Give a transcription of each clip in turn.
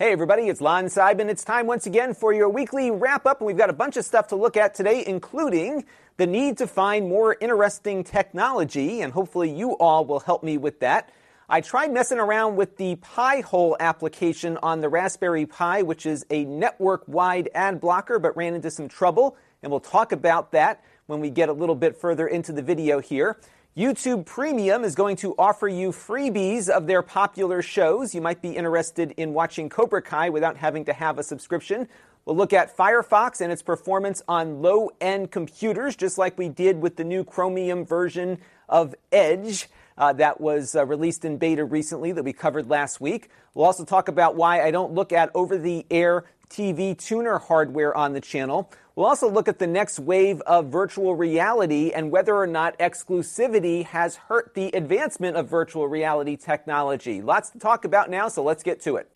Hey everybody, it's Lon Seidman. It's time once again for your weekly wrap up, and we've got a bunch of stuff to look at today, including the need to find more interesting technology, and hopefully you all will help me with that. I tried messing around with the Pi-hole application on the Raspberry Pi, which is a network-wide ad blocker, but ran into some trouble, and we'll talk about that when we get a little bit further into the video here. YouTube Premium is going to offer you freebies of their popular shows. You might be interested in watching Cobra Kai without having to have a subscription. We'll look at Firefox and its performance on low end computers, just like we did with the new Chromium version of Edge. Uh, that was uh, released in beta recently that we covered last week. We'll also talk about why I don't look at over the air TV tuner hardware on the channel. We'll also look at the next wave of virtual reality and whether or not exclusivity has hurt the advancement of virtual reality technology. Lots to talk about now, so let's get to it.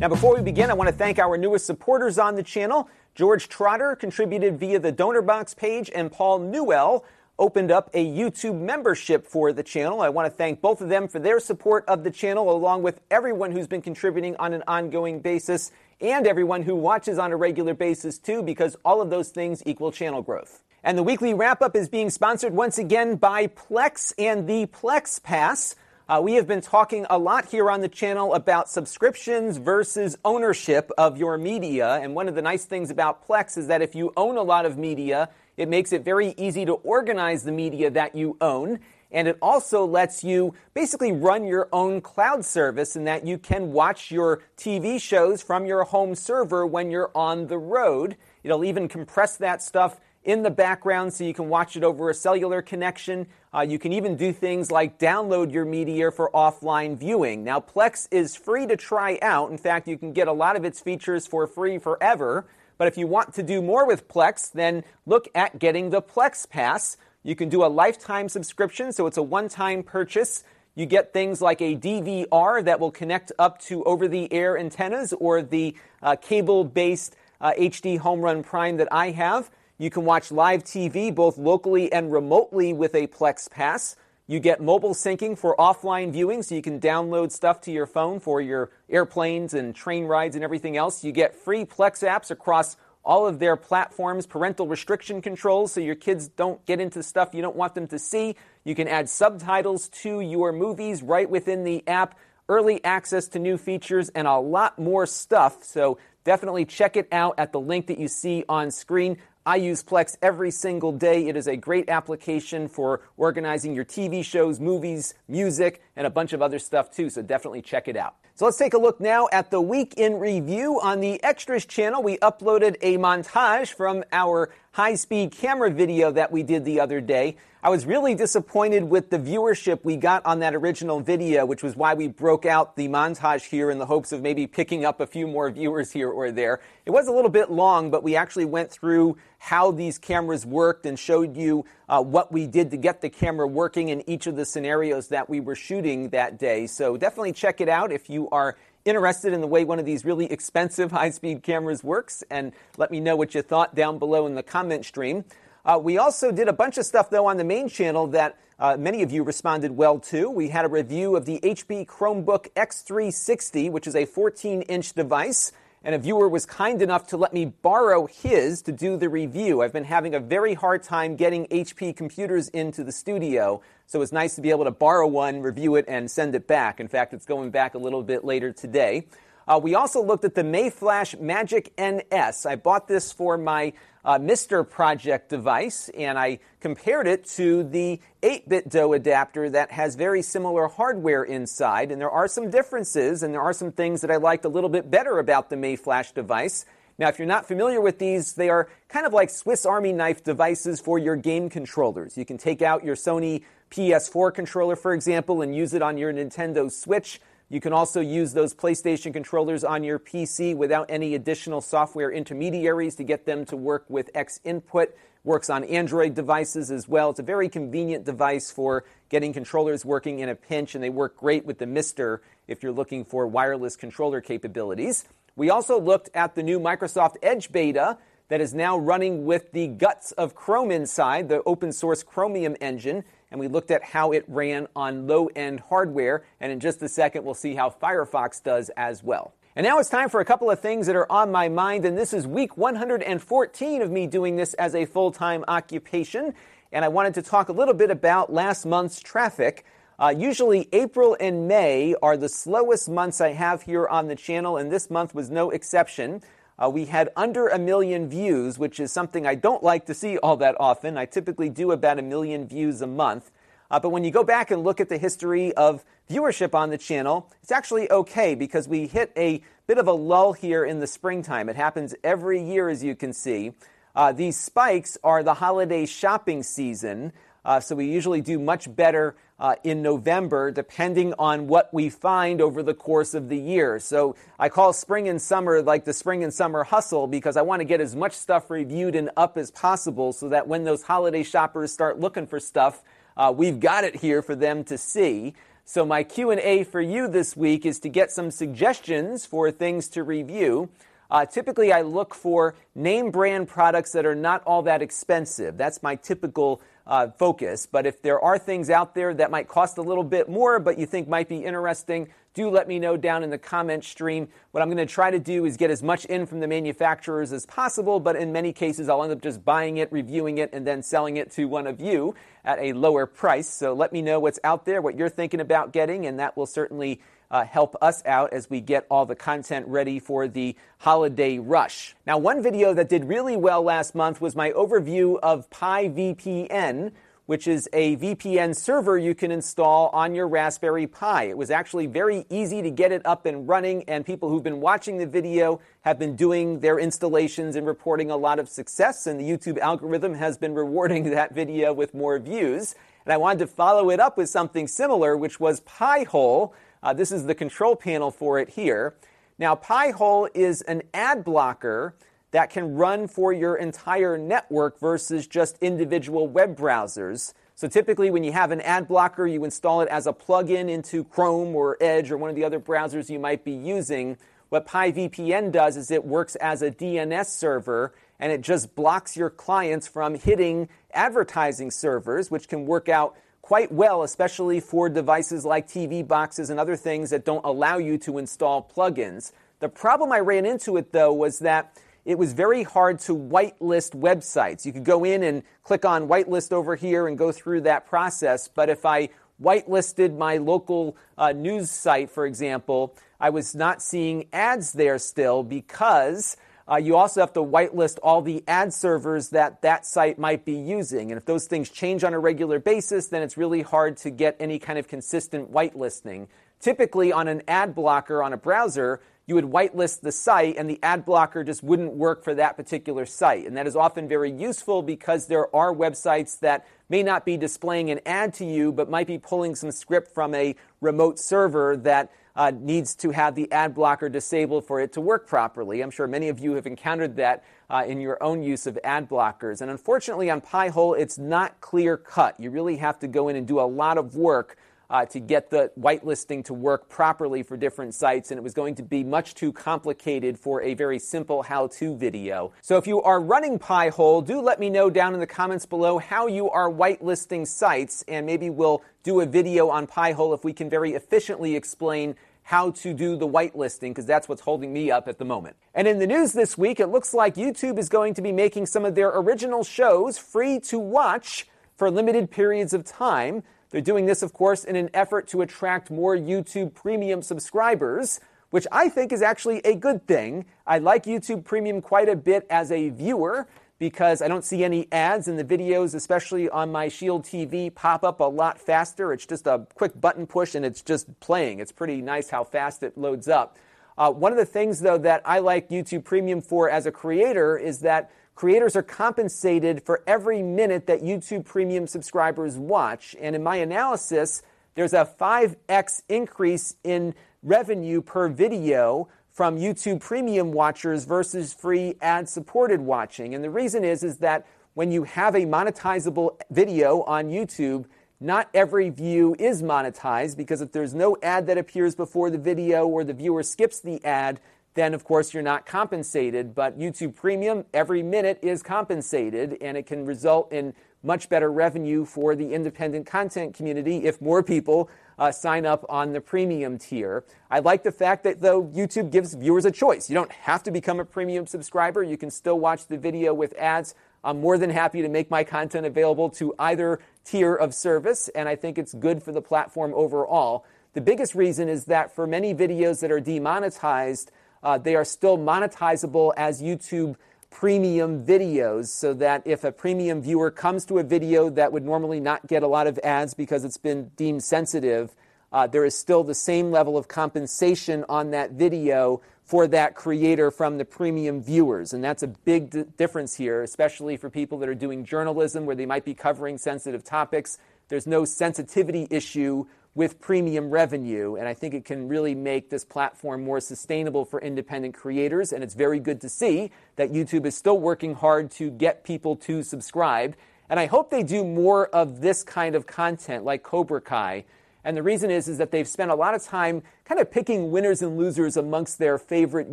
Now, before we begin, I want to thank our newest supporters on the channel. George Trotter contributed via the donor box page, and Paul Newell opened up a YouTube membership for the channel. I want to thank both of them for their support of the channel, along with everyone who's been contributing on an ongoing basis and everyone who watches on a regular basis too, because all of those things equal channel growth. And the weekly wrap up is being sponsored once again by Plex and the Plex Pass. Uh, we have been talking a lot here on the channel about subscriptions versus ownership of your media. And one of the nice things about Plex is that if you own a lot of media, it makes it very easy to organize the media that you own. And it also lets you basically run your own cloud service in that you can watch your TV shows from your home server when you're on the road. It'll even compress that stuff in the background so you can watch it over a cellular connection. Uh, you can even do things like download your media for offline viewing. Now, Plex is free to try out. In fact, you can get a lot of its features for free forever. But if you want to do more with Plex, then look at getting the Plex Pass. You can do a lifetime subscription, so it's a one time purchase. You get things like a DVR that will connect up to over the air antennas or the uh, cable based uh, HD Home Run Prime that I have. You can watch live TV both locally and remotely with a Plex Pass. You get mobile syncing for offline viewing, so you can download stuff to your phone for your airplanes and train rides and everything else. You get free Plex apps across all of their platforms, parental restriction controls, so your kids don't get into stuff you don't want them to see. You can add subtitles to your movies right within the app, early access to new features, and a lot more stuff. So definitely check it out at the link that you see on screen. I use Plex every single day. It is a great application for organizing your TV shows, movies, music, and a bunch of other stuff too, so definitely check it out. So let's take a look now at the week in review. On the Extras channel, we uploaded a montage from our high speed camera video that we did the other day. I was really disappointed with the viewership we got on that original video, which was why we broke out the montage here in the hopes of maybe picking up a few more viewers here or there. It was a little bit long, but we actually went through how these cameras worked and showed you uh, what we did to get the camera working in each of the scenarios that we were shooting that day. So definitely check it out if you are interested in the way one of these really expensive high speed cameras works and let me know what you thought down below in the comment stream. Uh, we also did a bunch of stuff, though, on the main channel that uh, many of you responded well to. We had a review of the HP Chromebook X360, which is a 14 inch device. And a viewer was kind enough to let me borrow his to do the review. I've been having a very hard time getting HP computers into the studio, so it's nice to be able to borrow one, review it, and send it back. In fact, it's going back a little bit later today. Uh, we also looked at the Mayflash Magic NS. I bought this for my uh, MiSTer Project device, and I compared it to the 8BitDo adapter that has very similar hardware inside. And there are some differences, and there are some things that I liked a little bit better about the Mayflash device. Now, if you're not familiar with these, they are kind of like Swiss Army knife devices for your game controllers. You can take out your Sony PS4 controller, for example, and use it on your Nintendo Switch. You can also use those PlayStation controllers on your PC without any additional software intermediaries to get them to work with X input. Works on Android devices as well. It's a very convenient device for getting controllers working in a pinch, and they work great with the MiSTer if you're looking for wireless controller capabilities. We also looked at the new Microsoft Edge beta that is now running with the guts of Chrome inside, the open source Chromium engine and we looked at how it ran on low end hardware. And in just a second, we'll see how Firefox does as well. And now it's time for a couple of things that are on my mind. And this is week 114 of me doing this as a full time occupation. And I wanted to talk a little bit about last month's traffic. Uh, usually, April and May are the slowest months I have here on the channel, and this month was no exception. Uh, we had under a million views, which is something I don't like to see all that often. I typically do about a million views a month. Uh, but when you go back and look at the history of viewership on the channel, it's actually okay because we hit a bit of a lull here in the springtime. It happens every year, as you can see. Uh, these spikes are the holiday shopping season, uh, so we usually do much better uh, in November, depending on what we find over the course of the year. So I call spring and summer like the spring and summer hustle because I want to get as much stuff reviewed and up as possible so that when those holiday shoppers start looking for stuff, uh, we've got it here for them to see. So my Q&A for you this week is to get some suggestions for things to review. Uh, typically, I look for name brand products that are not all that expensive. That's my typical uh, focus. But if there are things out there that might cost a little bit more, but you think might be interesting, do let me know down in the comment stream. What I'm going to try to do is get as much in from the manufacturers as possible, but in many cases, I'll end up just buying it, reviewing it, and then selling it to one of you at a lower price. So let me know what's out there, what you're thinking about getting, and that will certainly uh, help us out as we get all the content ready for the holiday rush. Now, one video that did really well last month was my overview of PiVPN, which is a VPN server you can install on your Raspberry Pi. It was actually very easy to get it up and running, and people who've been watching the video have been doing their installations and reporting a lot of success, and the YouTube algorithm has been rewarding that video with more views. And I wanted to follow it up with something similar, which was Pi-hole uh, this is the control panel for it here. Now, Pi-hole is an ad blocker that can run for your entire network versus just individual web browsers. So typically, when you have an ad blocker, you install it as a plugin into Chrome or Edge or one of the other browsers you might be using. What PiVPN does is it works as a DNS server and it just blocks your clients from hitting advertising servers, which can work out quite well, especially for devices like TV boxes and other things that don't allow you to install plugins. The problem I ran into it though was that it was very hard to whitelist websites. You could go in and click on whitelist over here and go through that process, but if I whitelisted my local uh, news site, for example, I was not seeing ads there still because uh, you also have to whitelist all the ad servers that that site might be using. And if those things change on a regular basis, then it's really hard to get any kind of consistent whitelisting. Typically, on an ad blocker on a browser, you would whitelist the site and the ad blocker just wouldn't work for that particular site. And that is often very useful because there are websites that may not be displaying an ad to you, but might be pulling some script from a remote server that uh, needs to have the ad blocker disabled for it to work properly. I'm sure many of you have encountered that uh, in your own use of ad blockers. And unfortunately, on Pi-hole, it's not clear cut. You really have to go in and do a lot of work uh, to get the whitelisting to work properly for different sites, and it was going to be much too complicated for a very simple how to video. So if you are running Pi-hole, do let me know down in the comments below how you are whitelisting sites, and maybe we'll do a video on Pi-hole if we can very efficiently explain how to do the whitelisting because that's what's holding me up at the moment. And in the news this week, it looks like YouTube is going to be making some of their original shows free to watch for limited periods of time. They're doing this, of course, in an effort to attract more YouTube Premium subscribers, which I think is actually a good thing. I like YouTube Premium quite a bit as a viewer because I don't see any ads in the videos, especially on my Shield TV, pop up a lot faster. It's just a quick button push and it's just playing. It's pretty nice how fast it loads up. Uh, one of the things, though, that I like YouTube Premium for as a creator is that creators are compensated for every minute that YouTube Premium subscribers watch. And in my analysis, there's a 5x increase in revenue per video from YouTube Premium watchers versus free ad supported watching. And the reason is is that when you have a monetizable video on YouTube, not every view is monetized because if there's no ad that appears before the video or the viewer skips the ad, then of course you're not compensated. But YouTube Premium, every minute is compensated, and it can result in much better revenue for the independent content community if more people uh, sign up on the premium tier. I like the fact that, though, YouTube gives viewers a choice. You don't have to become a premium subscriber, you can still watch the video with ads. I'm more than happy to make my content available to either tier of service, and I think it's good for the platform overall. The biggest reason is that for many videos that are demonetized, uh, they are still monetizable as YouTube premium videos so that if a premium viewer comes to a video that would normally not get a lot of ads because it's been deemed sensitive, uh, there is still the same level of compensation on that video for that creator from the premium viewers. And that's a big d- difference here, especially for people that are doing journalism where they might be covering sensitive topics. There's no sensitivity issue with premium revenue. And I think it can really make this platform more sustainable for independent creators. And it's very good to see that YouTube is still working hard to get people to subscribe. And I hope they do more of this kind of content like Cobra Kai. And the reason is, is that they've spent a lot of time kind of picking winners and losers amongst their favorite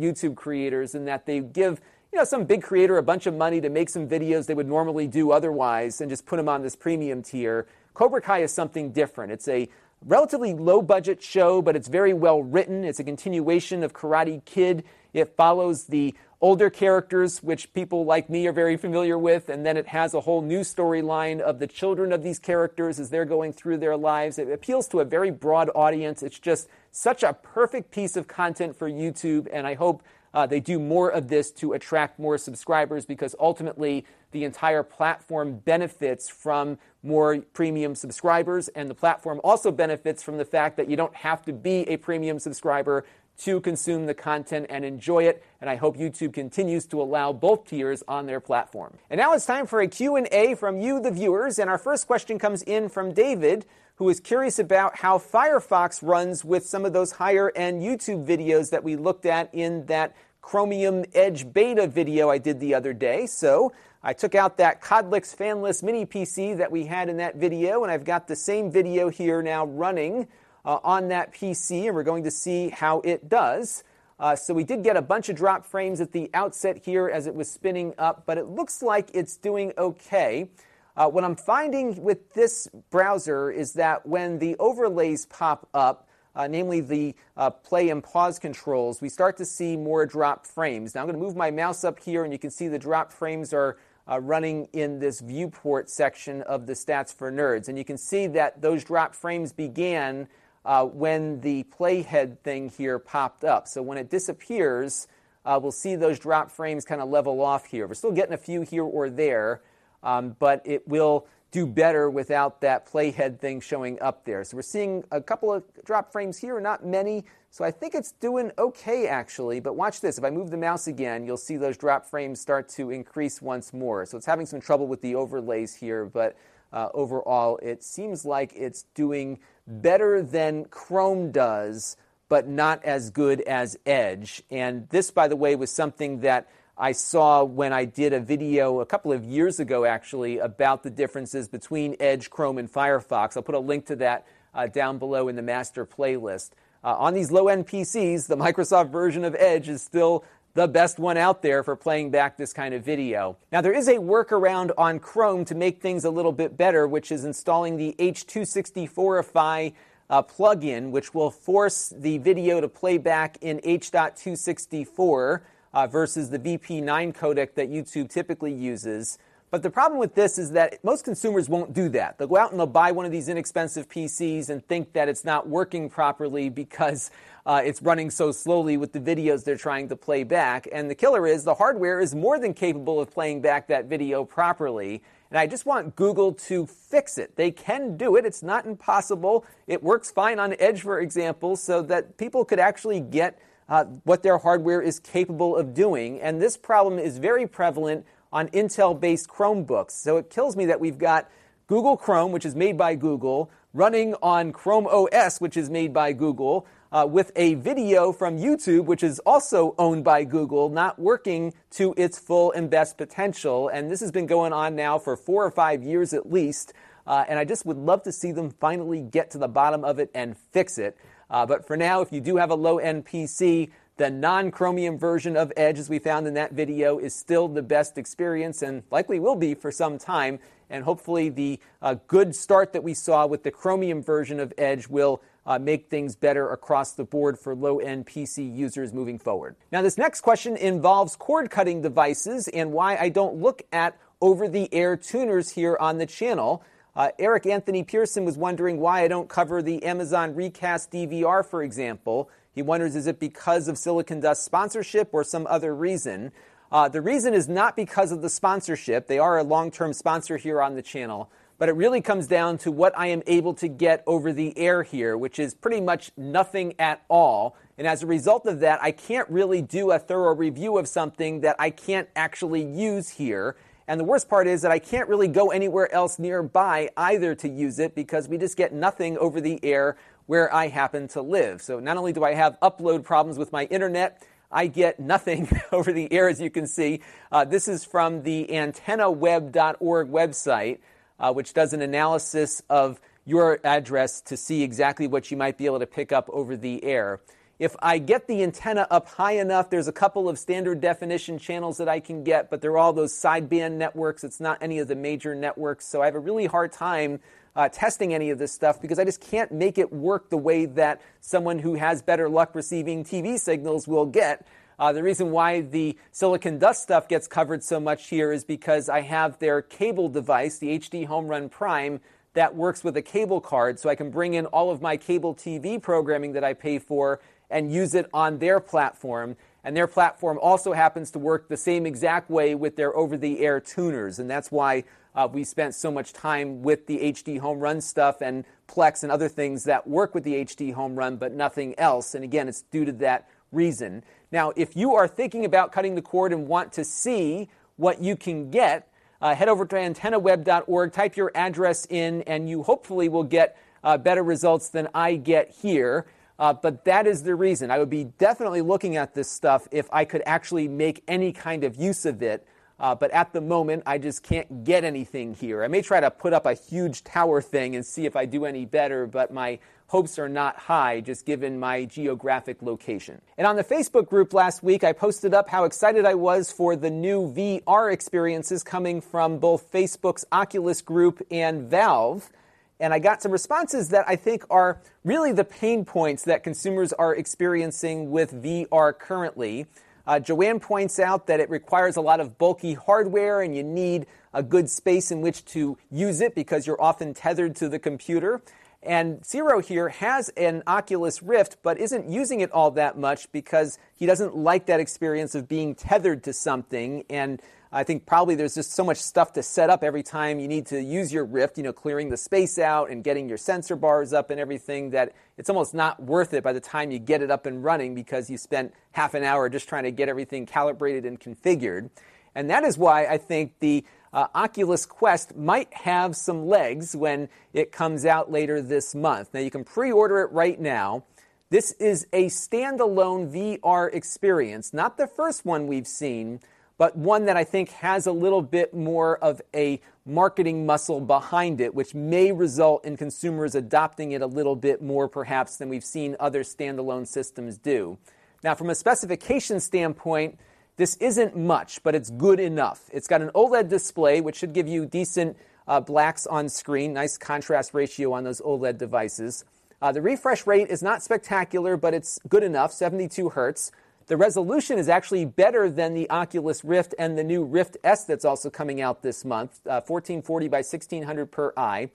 YouTube creators and that they give you know, some big creator a bunch of money to make some videos they would normally do otherwise and just put them on this premium tier. Cobra Kai is something different. It's a relatively low budget show, but it's very well written. It's a continuation of Karate Kid. It follows the older characters, which people like me are very familiar with, and then it has a whole new storyline of the children of these characters as they're going through their lives. It appeals to a very broad audience. It's just such a perfect piece of content for YouTube, and I hope uh, they do more of this to attract more subscribers because ultimately the entire platform benefits from more premium subscribers, and the platform also benefits from the fact that you don't have to be a premium subscriber to consume the content and enjoy it and i hope youtube continues to allow both tiers on their platform. And now it's time for a q&a from you the viewers and our first question comes in from david who is curious about how firefox runs with some of those higher end youtube videos that we looked at in that chromium edge beta video i did the other day. So I took out that Kodlix fanless mini PC that we had in that video, and I've got the same video here now running uh, on that PC, and we're going to see how it does. Uh, so we did get a bunch of drop frames at the outset here as it was spinning up, but it looks like it's doing okay. Uh, what I'm finding with this browser is that when the overlays pop up, uh, namely the uh, play and pause controls, we start to see more drop frames. Now I'm going to move my mouse up here, and you can see the drop frames are uh, running in this viewport section of the Stats for Nerds. And you can see that those drop frames began uh, when the playhead thing here popped up. So when it disappears, uh, we'll see those drop frames kind of level off here. We're still getting a few here or there, um, but it will do better without that playhead thing showing up there. So we're seeing a couple of drop frames here, not many. So I think it's doing okay actually. But watch this. If I move the mouse again, you'll see those drop frames start to increase once more. So it's having some trouble with the overlays here, but uh, overall it seems like it's doing better than Chrome does, but not as good as Edge. And this, by the way, was something that I saw when I did a video a couple of years ago, actually, about the differences between Edge, Chrome, and Firefox. I'll put a link to that uh, down below in the master playlist. Uh, on these low end PCs, the Microsoft version of Edge is still the best one out there for playing back this kind of video. Now, there is a workaround on Chrome to make things a little bit better, which is installing the H264ify uh, plugin, which will force the video to play back in H.264 uh, versus the VP9 codec that YouTube typically uses. But the problem with this is that most consumers won't do that. They'll go out and they'll buy one of these inexpensive PCs and think that it's not working properly because uh, it's running so slowly with the videos they're trying to play back. And the killer is the hardware is more than capable of playing back that video properly. And I just want Google to fix it. They can do it. It's not impossible. It works fine on Edge, for example, so that people could actually get uh, what their hardware is capable of doing. And this problem is very prevalent on Intel based Chromebooks. So it kills me that we've got Google Chrome, which is made by Google, running on Chrome OS, which is made by Google, uh, with a video from YouTube, which is also owned by Google, not working to its full and best potential. And this has been going on now for four or five years at least. Uh, and I just would love to see them finally get to the bottom of it and fix it. Uh, but for now, if you do have a low end PC, the non Chromium version of Edge, as we found in that video, is still the best experience and likely will be for some time. And hopefully, the uh, good start that we saw with the Chromium version of Edge will uh, make things better across the board for low end PC users moving forward. Now, this next question involves cord cutting devices and why I don't look at over the air tuners here on the channel. Uh, Eric Anthony Pearson was wondering why I don't cover the Amazon Recast DVR, for example. He wonders is it because of Silicon Dust sponsorship or some other reason? Uh, the reason is not because of the sponsorship. They are a long term sponsor here on the channel. But it really comes down to what I am able to get over the air here, which is pretty much nothing at all. And as a result of that, I can't really do a thorough review of something that I can't actually use here. And the worst part is that I can't really go anywhere else nearby either to use it because we just get nothing over the air where I happen to live. So not only do I have upload problems with my internet, I get nothing over the air, as you can see. Uh, this is from the antennaweb.org website, uh, which does an analysis of your address to see exactly what you might be able to pick up over the air. If I get the antenna up high enough, there's a couple of standard definition channels that I can get, but they're all those sideband networks. It's not any of the major networks. So I have a really hard time uh, testing any of this stuff because I just can't make it work the way that someone who has better luck receiving TV signals will get. Uh, the reason why the silicon dust stuff gets covered so much here is because I have their cable device, the HD Home Run Prime, that works with a cable card, so I can bring in all of my cable TV programming that I pay for and use it on their platform. And their platform also happens to work the same exact way with their over the air tuners. And that's why uh, we spent so much time with the HD home run stuff and Plex and other things that work with the HD home run, but nothing else. And again, it's due to that reason. Now, if you are thinking about cutting the cord and want to see what you can get, uh, head over to antennaweb.org, type your address in, and you hopefully will get uh, better results than I get here. Uh, but that is the reason. I would be definitely looking at this stuff if I could actually make any kind of use of it. Uh, but at the moment, I just can't get anything here. I may try to put up a huge tower thing and see if I do any better, but my hopes are not high just given my geographic location. And on the Facebook group last week, I posted up how excited I was for the new VR experiences coming from both Facebook's Oculus group and Valve. And I got some responses that I think are really the pain points that consumers are experiencing with VR currently. Uh, Joanne points out that it requires a lot of bulky hardware and you need a good space in which to use it because you're often tethered to the computer. And Zero here has an Oculus Rift, but isn't using it all that much because he doesn't like that experience of being tethered to something. And I think probably there's just so much stuff to set up every time you need to use your Rift, you know, clearing the space out and getting your sensor bars up and everything that it's almost not worth it by the time you get it up and running because you spent half an hour just trying to get everything calibrated and configured. And that is why I think the uh, Oculus Quest might have some legs when it comes out later this month. Now, you can pre order it right now. This is a standalone VR experience, not the first one we've seen, but one that I think has a little bit more of a marketing muscle behind it, which may result in consumers adopting it a little bit more perhaps than we've seen other standalone systems do. Now, from a specification standpoint, this isn't much, but it's good enough. It's got an OLED display, which should give you decent uh, blacks on screen, nice contrast ratio on those OLED devices. Uh, the refresh rate is not spectacular, but it's good enough, 72 hertz. The resolution is actually better than the Oculus Rift and the new Rift S that's also coming out this month, uh, 1440 by 1600 per eye.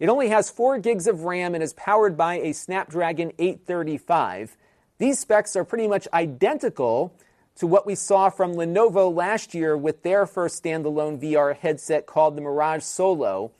It only has 4 gigs of RAM and is powered by a Snapdragon 835. These specs are pretty much identical to what we saw from Lenovo last year with their first standalone VR headset called the Mirage Solo.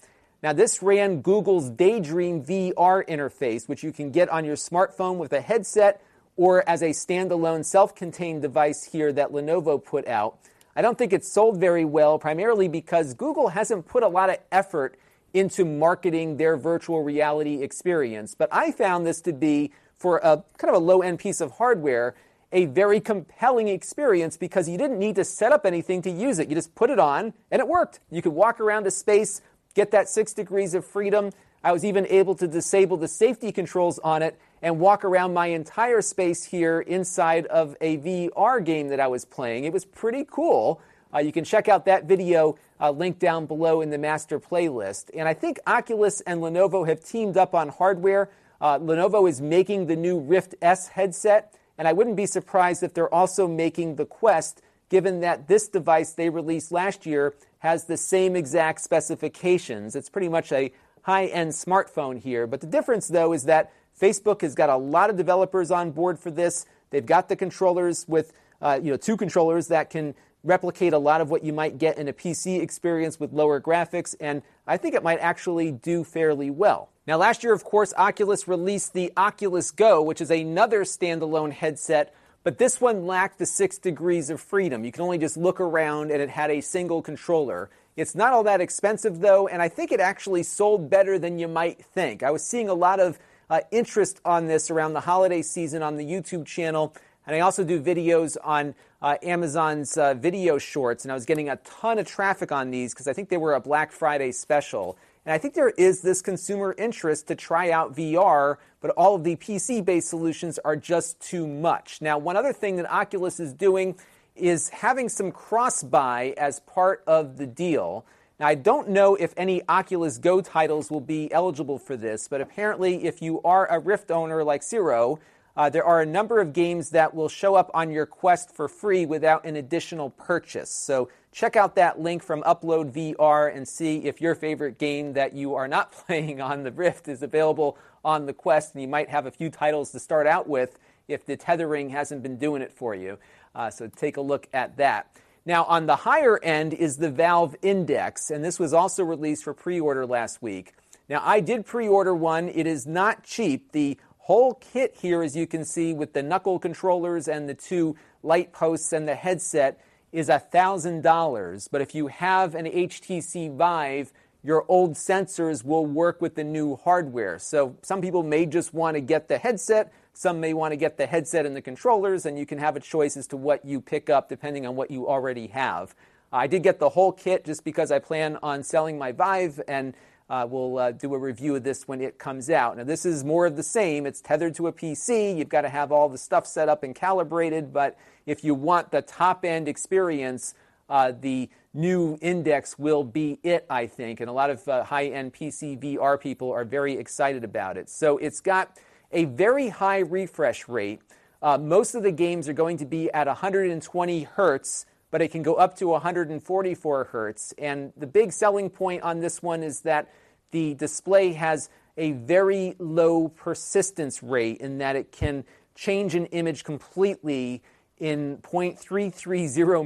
Now, this ran Google's Daydream VR interface, which you can get on your smartphone with a headset or as a standalone self contained device here that Lenovo put out. I don't think it's sold very well, primarily because Google hasn't put a lot of effort into marketing their virtual reality experience. But I found this to be, for a kind of a low end piece of hardware, a very compelling experience because you didn't need to set up anything to use it. You just put it on and it worked. You could walk around a space, get that six degrees of freedom. I was even able to disable the safety controls on it and walk around my entire space here inside of a VR game that I was playing. It was pretty cool. Uh, you can check out that video uh, linked down below in the master playlist. And I think Oculus and Lenovo have teamed up on hardware. Uh, Lenovo is making the new Rift S headset, and I wouldn't be surprised if they're also making the Quest, given that this device they released last year has the same exact specifications. It's pretty much a high end smartphone here. But the difference, though, is that Facebook has got a lot of developers on board for this. They've got the controllers with uh, you know, two controllers that can replicate a lot of what you might get in a PC experience with lower graphics, and I think it might actually do fairly well. Now, last year, of course, Oculus released the Oculus Go, which is another standalone headset, but this one lacked the six degrees of freedom. You can only just look around, and it had a single controller. It's not all that expensive, though, and I think it actually sold better than you might think. I was seeing a lot of uh, interest on this around the holiday season on the YouTube channel, and I also do videos on uh, Amazon's uh, video shorts, and I was getting a ton of traffic on these because I think they were a Black Friday special. And I think there is this consumer interest to try out VR, but all of the PC based solutions are just too much. Now, one other thing that Oculus is doing is having some cross buy as part of the deal. Now, I don't know if any Oculus Go titles will be eligible for this, but apparently, if you are a Rift owner like Zero, uh, there are a number of games that will show up on your Quest for free without an additional purchase. So check out that link from Upload VR and see if your favorite game that you are not playing on the Rift is available on the Quest. And you might have a few titles to start out with if the tethering hasn't been doing it for you. Uh, so take a look at that. Now, on the higher end is the Valve Index, and this was also released for pre order last week. Now, I did pre order one. It is not cheap. The whole kit here, as you can see, with the knuckle controllers and the two light posts and the headset, is $1,000. But if you have an HTC Vive, your old sensors will work with the new hardware. So some people may just want to get the headset, some may want to get the headset and the controllers, and you can have a choice as to what you pick up depending on what you already have. I did get the whole kit just because I plan on selling my Vive and uh, we'll uh, do a review of this when it comes out. Now, this is more of the same. It's tethered to a PC. You've got to have all the stuff set up and calibrated. But if you want the top end experience, uh, the new Index will be it, I think. And a lot of uh, high end PC VR people are very excited about it. So it's got a very high refresh rate. Uh, most of the games are going to be at 120 hertz but it can go up to 144 hertz. And the big selling point on this one is that the display has a very low persistence rate in that it can change an image completely in 0.330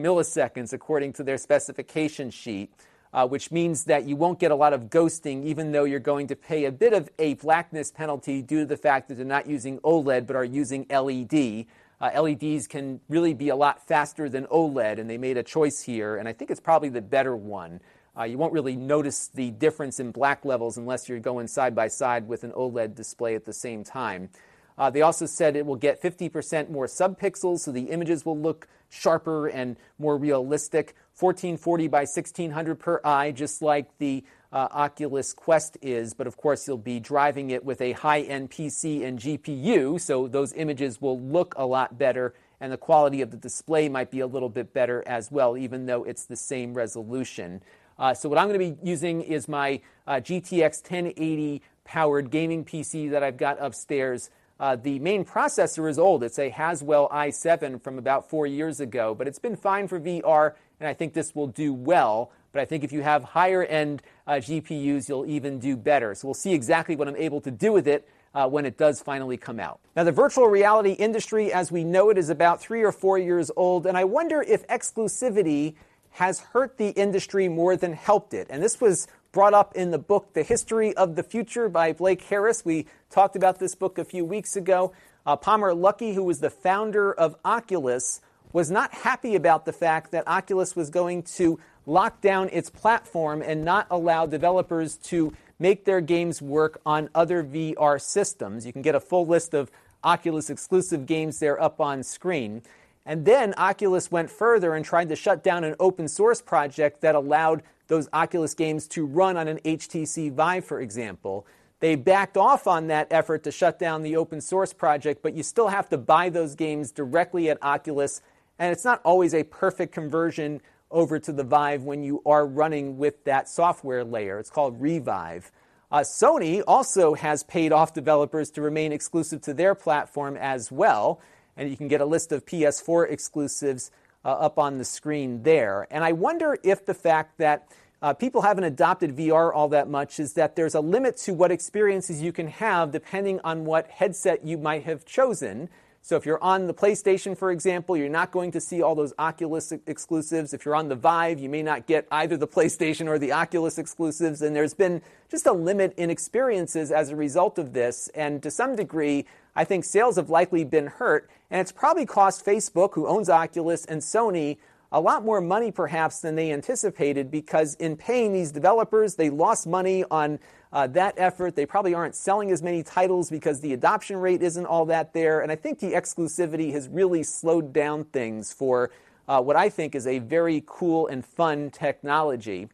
milliseconds, according to their specification sheet, uh, which means that you won't get a lot of ghosting, even though you're going to pay a bit of a blackness penalty due to the fact that they're not using OLED but are using LED. Uh, LEDs can really be a lot faster than OLED, and they made a choice here, and I think it's probably the better one. Uh, you won't really notice the difference in black levels unless you're going side by side with an OLED display at the same time. Uh, they also said it will get 50% more subpixels, so the images will look sharper and more realistic. 1440 by 1600 per eye, just like the uh, Oculus Quest is, but of course you'll be driving it with a high end PC and GPU, so those images will look a lot better and the quality of the display might be a little bit better as well, even though it's the same resolution. Uh, so what I'm going to be using is my uh, GTX 1080 powered gaming PC that I've got upstairs. Uh, the main processor is old. It's a Haswell i7 from about four years ago, but it's been fine for VR, and I think this will do well. But I think if you have higher end uh, GPUs, you'll even do better. So we'll see exactly what I'm able to do with it uh, when it does finally come out. Now, the virtual reality industry, as we know it, is about three or four years old, and I wonder if exclusivity has hurt the industry more than helped it. And this was brought up in the book The History of the Future by Blake Harris. We talked about this book a few weeks ago. Uh, Palmer Luckey, who was the founder of Oculus, was not happy about the fact that Oculus was going to lock down its platform and not allow developers to make their games work on other VR systems. You can get a full list of Oculus exclusive games there up on screen. And then Oculus went further and tried to shut down an open source project that allowed those Oculus games to run on an HTC Vive, for example. They backed off on that effort to shut down the open source project, but you still have to buy those games directly at Oculus. And it's not always a perfect conversion over to the Vive when you are running with that software layer. It's called Revive. Uh, Sony also has paid off developers to remain exclusive to their platform as well. And you can get a list of PS4 exclusives uh, up on the screen there. And I wonder if the fact that uh, people haven't adopted VR all that much is that there's a limit to what experiences you can have depending on what headset you might have chosen. So if you're on the PlayStation, for example, you're not going to see all those Oculus exclusives. If you're on the Vive, you may not get either the PlayStation or the Oculus exclusives. And there's been just a limit in experiences as a result of this. And to some degree, I think sales have likely been hurt. And it's probably cost Facebook, who owns Oculus, and Sony a lot more money perhaps than they anticipated because in paying these developers, they lost money on uh, that effort. They probably aren't selling as many titles because the adoption rate isn't all that there. And I think the exclusivity has really slowed down things for uh, what I think is a very cool and fun technology.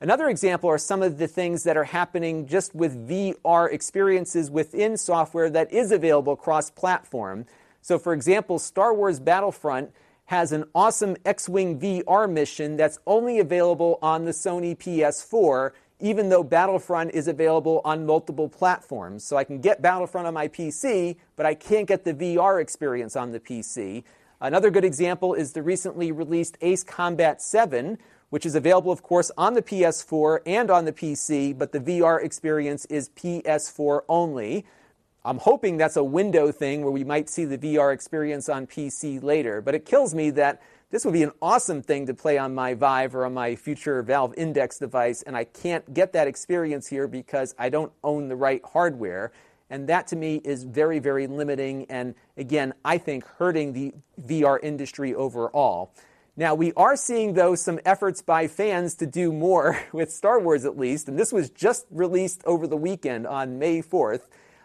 Another example are some of the things that are happening just with VR experiences within software that is available cross platform. So, for example, Star Wars Battlefront has an awesome X Wing VR mission that's only available on the Sony PS4 even though Battlefront is available on multiple platforms. So I can get Battlefront on my PC, but I can't get the VR experience on the PC. Another good example is the recently released Ace Combat 7, which is available, of course, on the PS4 and on the PC, but the VR experience is PS4 only. I'm hoping that's a window thing where we might see the VR experience on PC later, but it kills me that this would be an awesome thing to play on my Vive or on my future Valve Index device, and I can't get that experience here because I don't own the right hardware. And that to me is very, very limiting, and again, I think hurting the VR industry overall. Now, we are seeing, though, some efforts by fans to do more with Star Wars at least, and this was just released over the weekend on May 4th.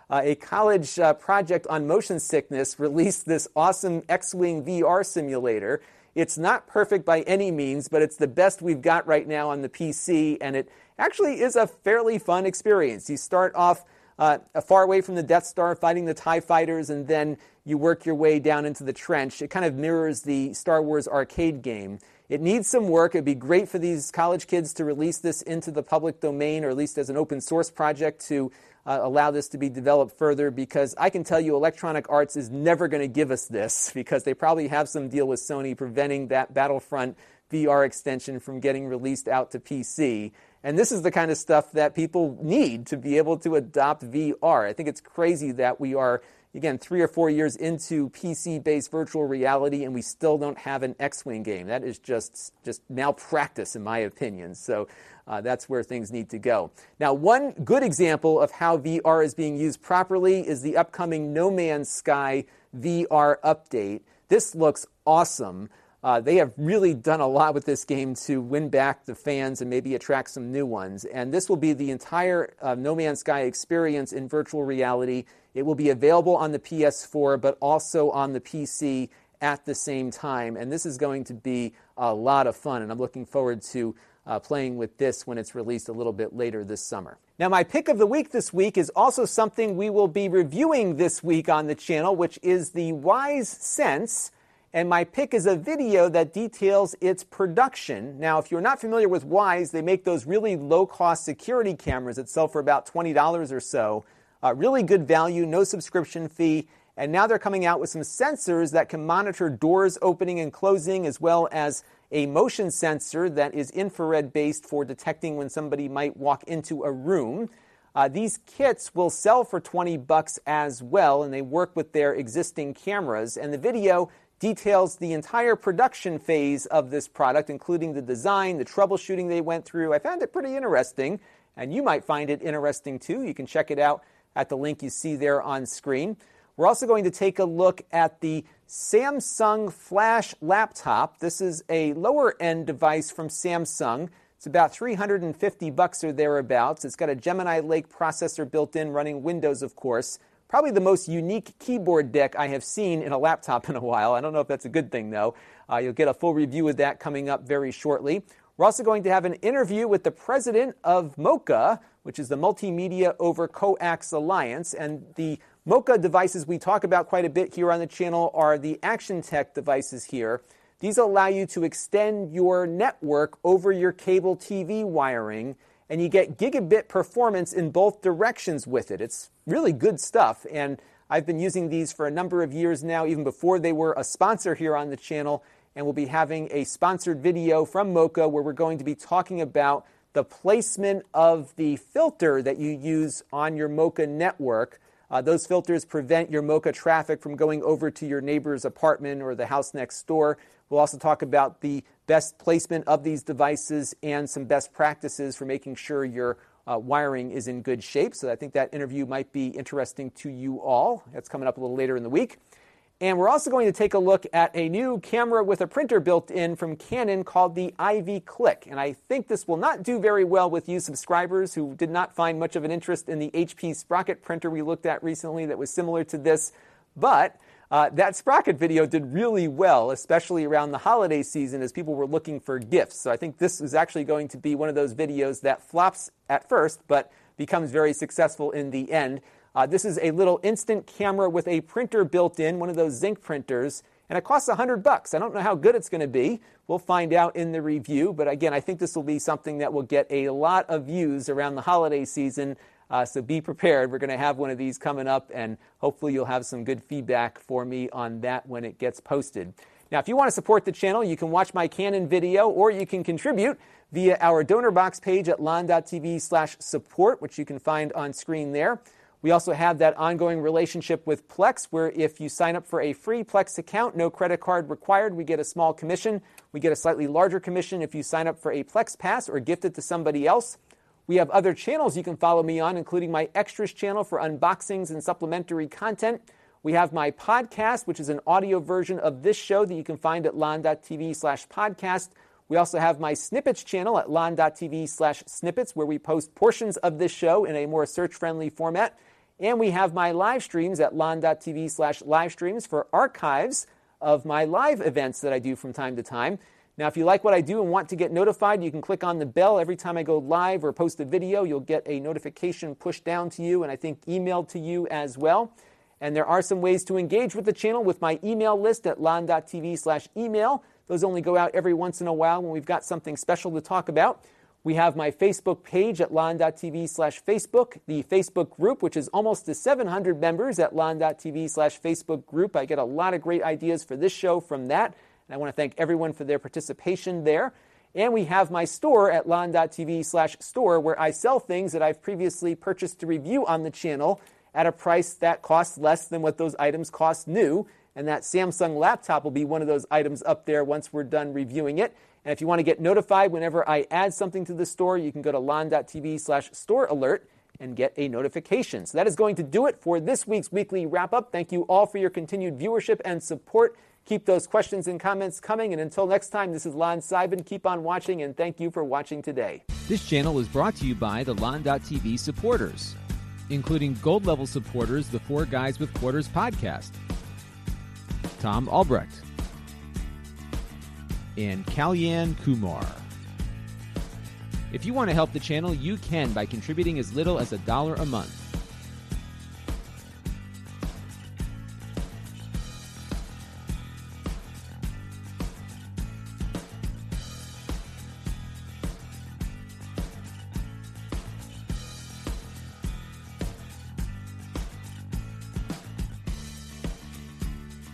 Uh, a college uh, project on motion sickness released this awesome X Wing VR simulator. It's not perfect by any means, but it's the best we've got right now on the PC, and it actually is a fairly fun experience. You start off uh, far away from the Death Star fighting the TIE fighters, and then you work your way down into the trench. It kind of mirrors the Star Wars arcade game. It needs some work. It'd be great for these college kids to release this into the public domain, or at least as an open source project to uh, allow this to be developed further because I can tell you Electronic Arts is never going to give us this because they probably have some deal with Sony preventing that Battlefront VR extension from getting released out to PC. And this is the kind of stuff that people need to be able to adopt VR. I think it's crazy that we are again, three or four years into PC based virtual reality, and we still don't have an X Wing game. That is just, just malpractice, in my opinion. So uh, that's where things need to go. Now, one good example of how VR is being used properly is the upcoming No Man's Sky VR update. This looks awesome. Uh, they have really done a lot with this game to win back the fans and maybe attract some new ones. And this will be the entire uh, No Man's Sky experience in virtual reality. It will be available on the PS4, but also on the PC at the same time. And this is going to be a lot of fun. And I'm looking forward to uh, playing with this when it's released a little bit later this summer. Now, my pick of the week this week is also something we will be reviewing this week on the channel, which is the Wyze Sense and my pick is a video that details its production. Now, if you're not familiar with Wyze, they make those really low cost security cameras that sell for about $20 or so. Uh, really good value, no subscription fee. And now they're coming out with some sensors that can monitor doors opening and closing, as well as a motion sensor that is infrared based for detecting when somebody might walk into a room. Uh, these kits will sell for 20 bucks as well, and they work with their existing cameras. And the video details the entire production phase of this product, including the design, the troubleshooting they went through. I found it pretty interesting, and you might find it interesting too. You can check it out at the link you see there on screen. We're also going to take a look at the Samsung Flash laptop. This is a lower end device from Samsung. It's about 350 bucks or thereabouts. It's got a Gemini Lake processor built in, running Windows, of course. Probably the most unique keyboard deck I have seen in a laptop in a while. I don't know if that's a good thing, though. Uh, you'll get a full review of that coming up very shortly. We're also going to have an interview with the president of MoCA, which is the Multimedia over Coax Alliance. And the MoCA devices we talk about quite a bit here on the channel are the Actiontec devices here. These allow you to extend your network over your cable TV wiring, and you get gigabit performance in both directions with it. It's really good stuff, and I've been using these for a number of years now, even before they were a sponsor here on the channel. And we'll be having a sponsored video from MoCA where we're going to be talking about the placement of the filter that you use on your MoCA network. Uh, those filters prevent your MoCA traffic from going over to your neighbor's apartment or the house next door. We'll also talk about the best placement of these devices and some best practices for making sure your uh, wiring is in good shape. So I think that interview might be interesting to you all. That's coming up a little later in the week. And we're also going to take a look at a new camera with a printer built in from Canon called the Ivy Cliq. And I think this will not do very well with you subscribers who did not find much of an interest in the HP Sprocket printer we looked at recently that was similar to this. But uh, that Sprocket video did really well, especially around the holiday season as people were looking for gifts. So I think this is actually going to be one of those videos that flops at first, but becomes very successful in the end. Uh, this is a little instant camera with a printer built in, one of those Zink printers, and it costs 100 bucks. I don't know how good it's going to be. We'll find out in the review, but again, I think this will be something that will get a lot of views around the holiday season uh, so be prepared. We're going to have one of these coming up, and hopefully you'll have some good feedback for me on that when it gets posted. Now, if you want to support the channel, you can watch my Canon video or you can contribute via our donor box page at lon.tv slash support, which you can find on screen there. We also have that ongoing relationship with Plex, where if you sign up for a free Plex account, no credit card required, we get a small commission. We get a slightly larger commission if you sign up for a Plex Pass or gift it to somebody else. We have other channels you can follow me on, including my extras channel for unboxings and supplementary content. We have my podcast, which is an audio version of this show that you can find at lon.tv slash podcast. We also have my snippets channel at lon.tv slash snippets, where we post portions of this show in a more search friendly format. And we have my live streams at lon.tv slash live streams for archives of my live events that I do from time to time. Now, if you like what I do and want to get notified, you can click on the bell. Every time I go live or post a video, you'll get a notification pushed down to you and I think emailed to you as well. And there are some ways to engage with the channel with my email list at lon.tv slash email. Those only go out every once in a while when we've got something special to talk about. We have my Facebook page at lon.tv slash Facebook, the Facebook group, which is almost to 700 members at lon.tv slash Facebook group. I get a lot of great ideas for this show from that. I want to thank everyone for their participation there. And we have my store at lon.tv slash store where I sell things that I've previously purchased to review on the channel at a price that costs less than what those items cost new. And that Samsung laptop will be one of those items up there once we're done reviewing it. And if you want to get notified whenever I add something to the store, you can go to lon.tv slash store alert and get a notification. So that is going to do it for this week's weekly wrap up. Thank you all for your continued viewership and support. Keep those questions and comments coming. And until next time, this is Lon Seidman. Keep on watching, and thank you for watching today. This channel is brought to you by the Lon.TV supporters, including gold level supporters, the Four Guys with Quarters podcast, Tom Albrecht, and Kalyan Kumar. If you want to help the channel, you can by contributing as little as a dollar a month.